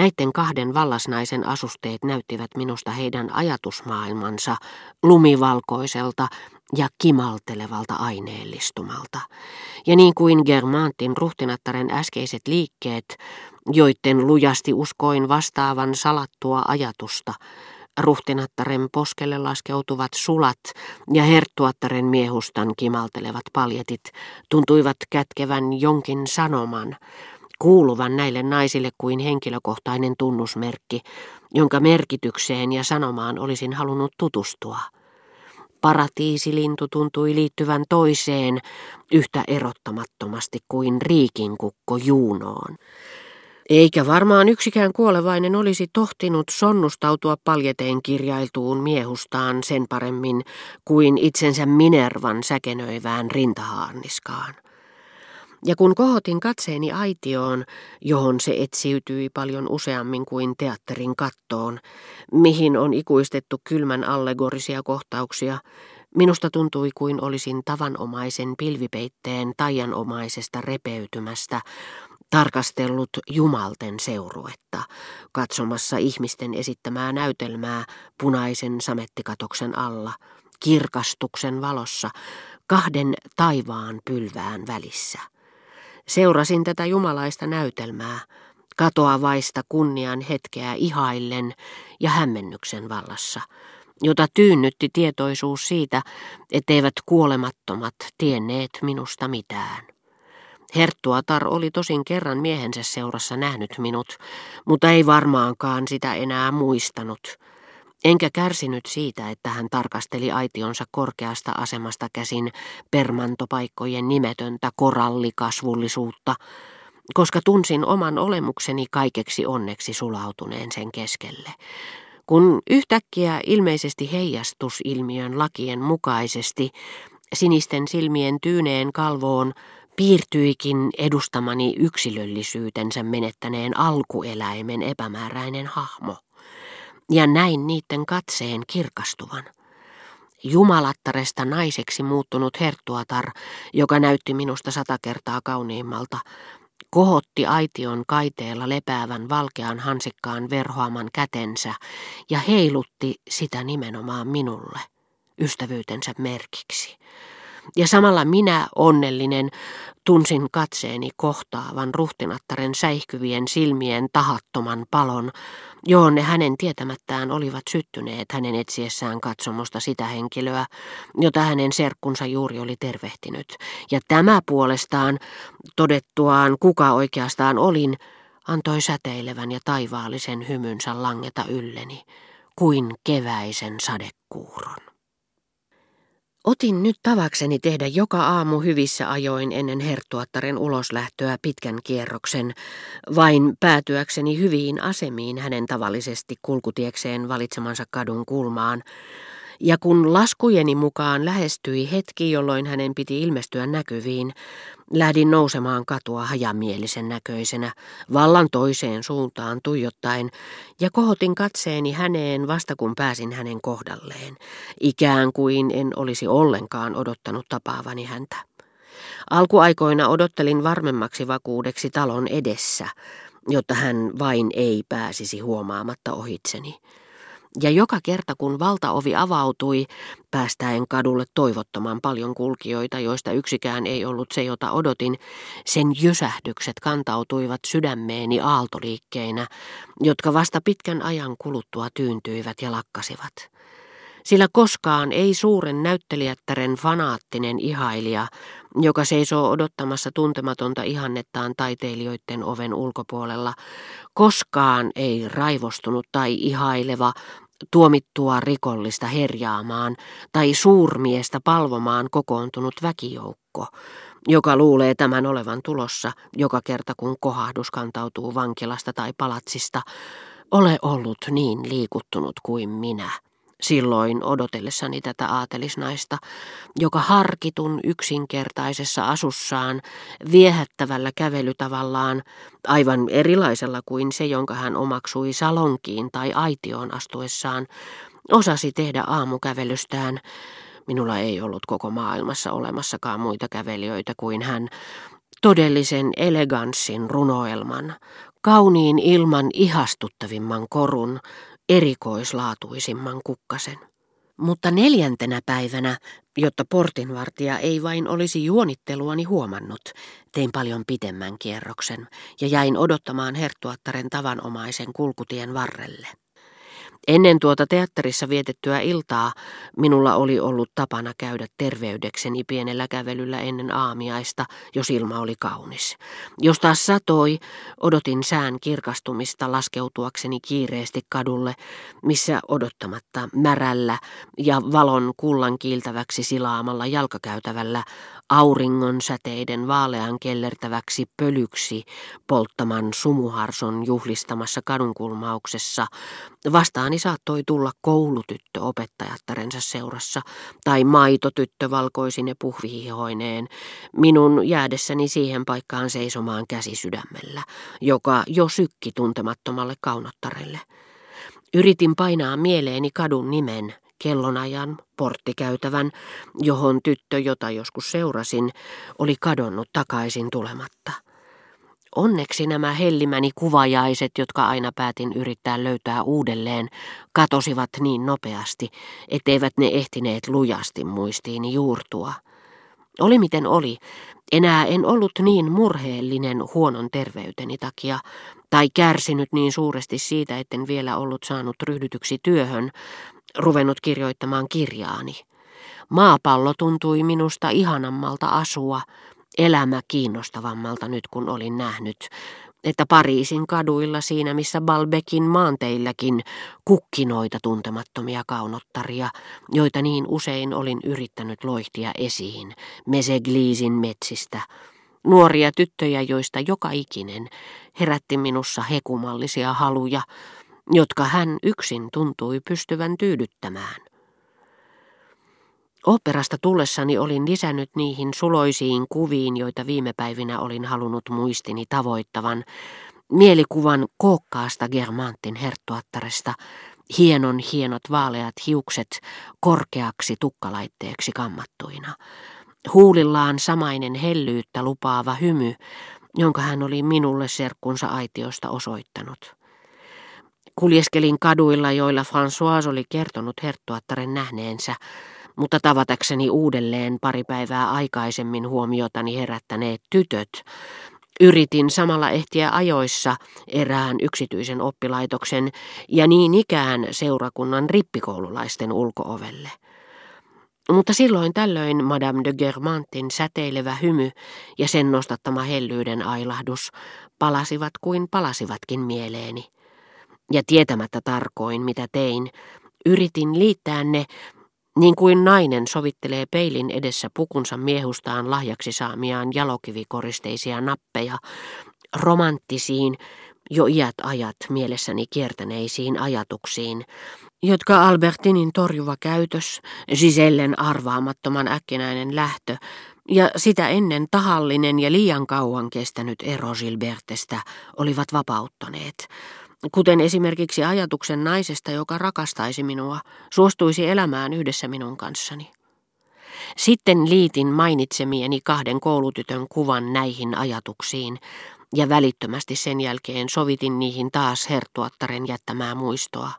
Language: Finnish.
Näiden kahden vallasnaisen asusteet näyttivät minusta heidän ajatusmaailmansa lumivalkoiselta ja kimaltelevalta aineellistumalta. Ja niin kuin Germantin ruhtinattaren äskeiset liikkeet, joiden lujasti uskoin vastaavan salattua ajatusta, ruhtinattaren poskelle laskeutuvat sulat ja herttuattaren miehustan kimaltelevat paljetit tuntuivat kätkevän jonkin sanoman, kuuluvan näille naisille kuin henkilökohtainen tunnusmerkki, jonka merkitykseen ja sanomaan olisin halunnut tutustua. Paratiisilintu tuntui liittyvän toiseen yhtä erottamattomasti kuin riikinkukko Juunoon. Eikä varmaan yksikään kuolevainen olisi tohtinut sonnustautua paljeteen kirjailtuun miehustaan sen paremmin kuin itsensä Minervan säkenöivään rintahaarniskaan. Ja kun kohotin katseeni aitioon, johon se etsiytyi paljon useammin kuin teatterin kattoon, mihin on ikuistettu kylmän allegorisia kohtauksia, minusta tuntui kuin olisin tavanomaisen pilvipeitteen taianomaisesta repeytymästä tarkastellut jumalten seuruetta, katsomassa ihmisten esittämää näytelmää punaisen samettikatoksen alla, kirkastuksen valossa, kahden taivaan pylvään välissä. Seurasin tätä jumalaista näytelmää, katoavaista kunnian hetkeä ihaillen ja hämmennyksen vallassa, jota tyynnytti tietoisuus siitä, etteivät kuolemattomat tienneet minusta mitään. Herttuatar oli tosin kerran miehensä seurassa nähnyt minut, mutta ei varmaankaan sitä enää muistanut. Enkä kärsinyt siitä, että hän tarkasteli aitionsa korkeasta asemasta käsin permantopaikkojen nimetöntä korallikasvullisuutta, koska tunsin oman olemukseni kaikeksi onneksi sulautuneen sen keskelle. Kun yhtäkkiä ilmeisesti heijastusilmiön lakien mukaisesti sinisten silmien tyyneen kalvoon piirtyikin edustamani yksilöllisyytensä menettäneen alkueläimen epämääräinen hahmo. Ja näin niiden katseen kirkastuvan. Jumalattaresta naiseksi muuttunut herttuatar, joka näytti minusta sata kertaa kauniimmalta, kohotti aition kaiteella lepäävän valkean hansikkaan verhoaman kätensä ja heilutti sitä nimenomaan minulle, ystävyytensä merkiksi. Ja samalla minä, onnellinen, tunsin katseeni kohtaavan ruhtinattaren säihkyvien silmien tahattoman palon, johon ne hänen tietämättään olivat syttyneet hänen etsiessään katsomusta sitä henkilöä, jota hänen serkkunsa juuri oli tervehtinyt. Ja tämä puolestaan, todettuaan kuka oikeastaan olin, antoi säteilevän ja taivaallisen hymynsä langeta ylleni, kuin keväisen sadekuuron. Otin nyt tavakseni tehdä joka aamu hyvissä ajoin ennen herttuattaren uloslähtöä pitkän kierroksen, vain päätyäkseni hyviin asemiin hänen tavallisesti kulkutiekseen valitsemansa kadun kulmaan, ja kun laskujeni mukaan lähestyi hetki, jolloin hänen piti ilmestyä näkyviin, lähdin nousemaan katua hajamielisen näköisenä, vallan toiseen suuntaan tuijottaen, ja kohotin katseeni häneen vasta kun pääsin hänen kohdalleen, ikään kuin en olisi ollenkaan odottanut tapaavani häntä. Alkuaikoina odottelin varmemmaksi vakuudeksi talon edessä, jotta hän vain ei pääsisi huomaamatta ohitseni ja joka kerta kun valtaovi avautui, päästäen kadulle toivottoman paljon kulkijoita, joista yksikään ei ollut se, jota odotin, sen jysähdykset kantautuivat sydämeeni aaltoliikkeinä, jotka vasta pitkän ajan kuluttua tyyntyivät ja lakkasivat. Sillä koskaan ei suuren näyttelijättären fanaattinen ihailija, joka seisoo odottamassa tuntematonta ihannettaan taiteilijoiden oven ulkopuolella, koskaan ei raivostunut tai ihaileva tuomittua rikollista herjaamaan tai suurmiestä palvomaan kokoontunut väkijoukko, joka luulee tämän olevan tulossa joka kerta kun kohahdus kantautuu vankilasta tai palatsista, ole ollut niin liikuttunut kuin minä silloin odotellessani tätä aatelisnaista, joka harkitun yksinkertaisessa asussaan, viehättävällä kävelytavallaan, aivan erilaisella kuin se, jonka hän omaksui salonkiin tai aitioon astuessaan, osasi tehdä aamukävelystään, Minulla ei ollut koko maailmassa olemassakaan muita kävelijöitä kuin hän, todellisen eleganssin runoelman, Kauniin ilman ihastuttavimman korun, erikoislaatuisimman kukkasen. Mutta neljäntenä päivänä, jotta portinvartija ei vain olisi juonitteluani huomannut, tein paljon pitemmän kierroksen ja jäin odottamaan herttuattaren tavanomaisen kulkutien varrelle. Ennen tuota teatterissa vietettyä iltaa minulla oli ollut tapana käydä terveydekseni pienellä kävelyllä ennen aamiaista, jos ilma oli kaunis. Jos taas satoi, odotin sään kirkastumista laskeutuakseni kiireesti kadulle, missä odottamatta märällä ja valon kullan kiiltäväksi silaamalla jalkakäytävällä auringon säteiden vaalean kellertäväksi pölyksi polttaman sumuharson juhlistamassa kadunkulmauksessa vastaani saattoi tulla koulutyttö opettajattarensa seurassa tai maitotyttö valkoisine puhvihihoineen, minun jäädessäni siihen paikkaan seisomaan käsi sydämellä, joka jo sykki tuntemattomalle kaunottarelle. Yritin painaa mieleeni kadun nimen, kellonajan, porttikäytävän, johon tyttö, jota joskus seurasin, oli kadonnut takaisin tulematta. Onneksi nämä hellimäni kuvajaiset, jotka aina päätin yrittää löytää uudelleen, katosivat niin nopeasti, etteivät ne ehtineet lujasti muistiini juurtua. Oli miten oli, enää en ollut niin murheellinen huonon terveyteni takia, tai kärsinyt niin suuresti siitä, etten vielä ollut saanut ryhdytyksi työhön, ruvennut kirjoittamaan kirjaani. Maapallo tuntui minusta ihanammalta asua, elämä kiinnostavammalta nyt kun olin nähnyt, että Pariisin kaduilla siinä missä Balbekin maanteilläkin kukkinoita tuntemattomia kaunottaria, joita niin usein olin yrittänyt loihtia esiin Mesegliisin metsistä, nuoria tyttöjä, joista joka ikinen herätti minussa hekumallisia haluja, jotka hän yksin tuntui pystyvän tyydyttämään. Operasta tullessani olin lisännyt niihin suloisiin kuviin, joita viime päivinä olin halunnut muistini tavoittavan, mielikuvan kookkaasta Germantin herttuattaresta, hienon hienot vaaleat hiukset korkeaksi tukkalaitteeksi kammattuina, huulillaan samainen hellyyttä lupaava hymy, jonka hän oli minulle serkkunsa aitiosta osoittanut. Kuljeskelin kaduilla, joilla François oli kertonut herttuattaren nähneensä, mutta tavatakseni uudelleen pari päivää aikaisemmin huomiotani herättäneet tytöt, yritin samalla ehtiä ajoissa erään yksityisen oppilaitoksen ja niin ikään seurakunnan rippikoululaisten ulkoovelle. Mutta silloin tällöin Madame de Germantin säteilevä hymy ja sen nostattama hellyyden ailahdus palasivat kuin palasivatkin mieleeni ja tietämättä tarkoin, mitä tein, yritin liittää ne, niin kuin nainen sovittelee peilin edessä pukunsa miehustaan lahjaksi saamiaan jalokivikoristeisia nappeja, romanttisiin, jo iät ajat mielessäni kiertäneisiin ajatuksiin, jotka Albertinin torjuva käytös, Gisellen arvaamattoman äkkinäinen lähtö ja sitä ennen tahallinen ja liian kauan kestänyt ero Gilbertestä olivat vapauttaneet kuten esimerkiksi ajatuksen naisesta, joka rakastaisi minua, suostuisi elämään yhdessä minun kanssani. Sitten liitin mainitsemieni kahden koulutytön kuvan näihin ajatuksiin, ja välittömästi sen jälkeen sovitin niihin taas hertuattaren jättämää muistoa.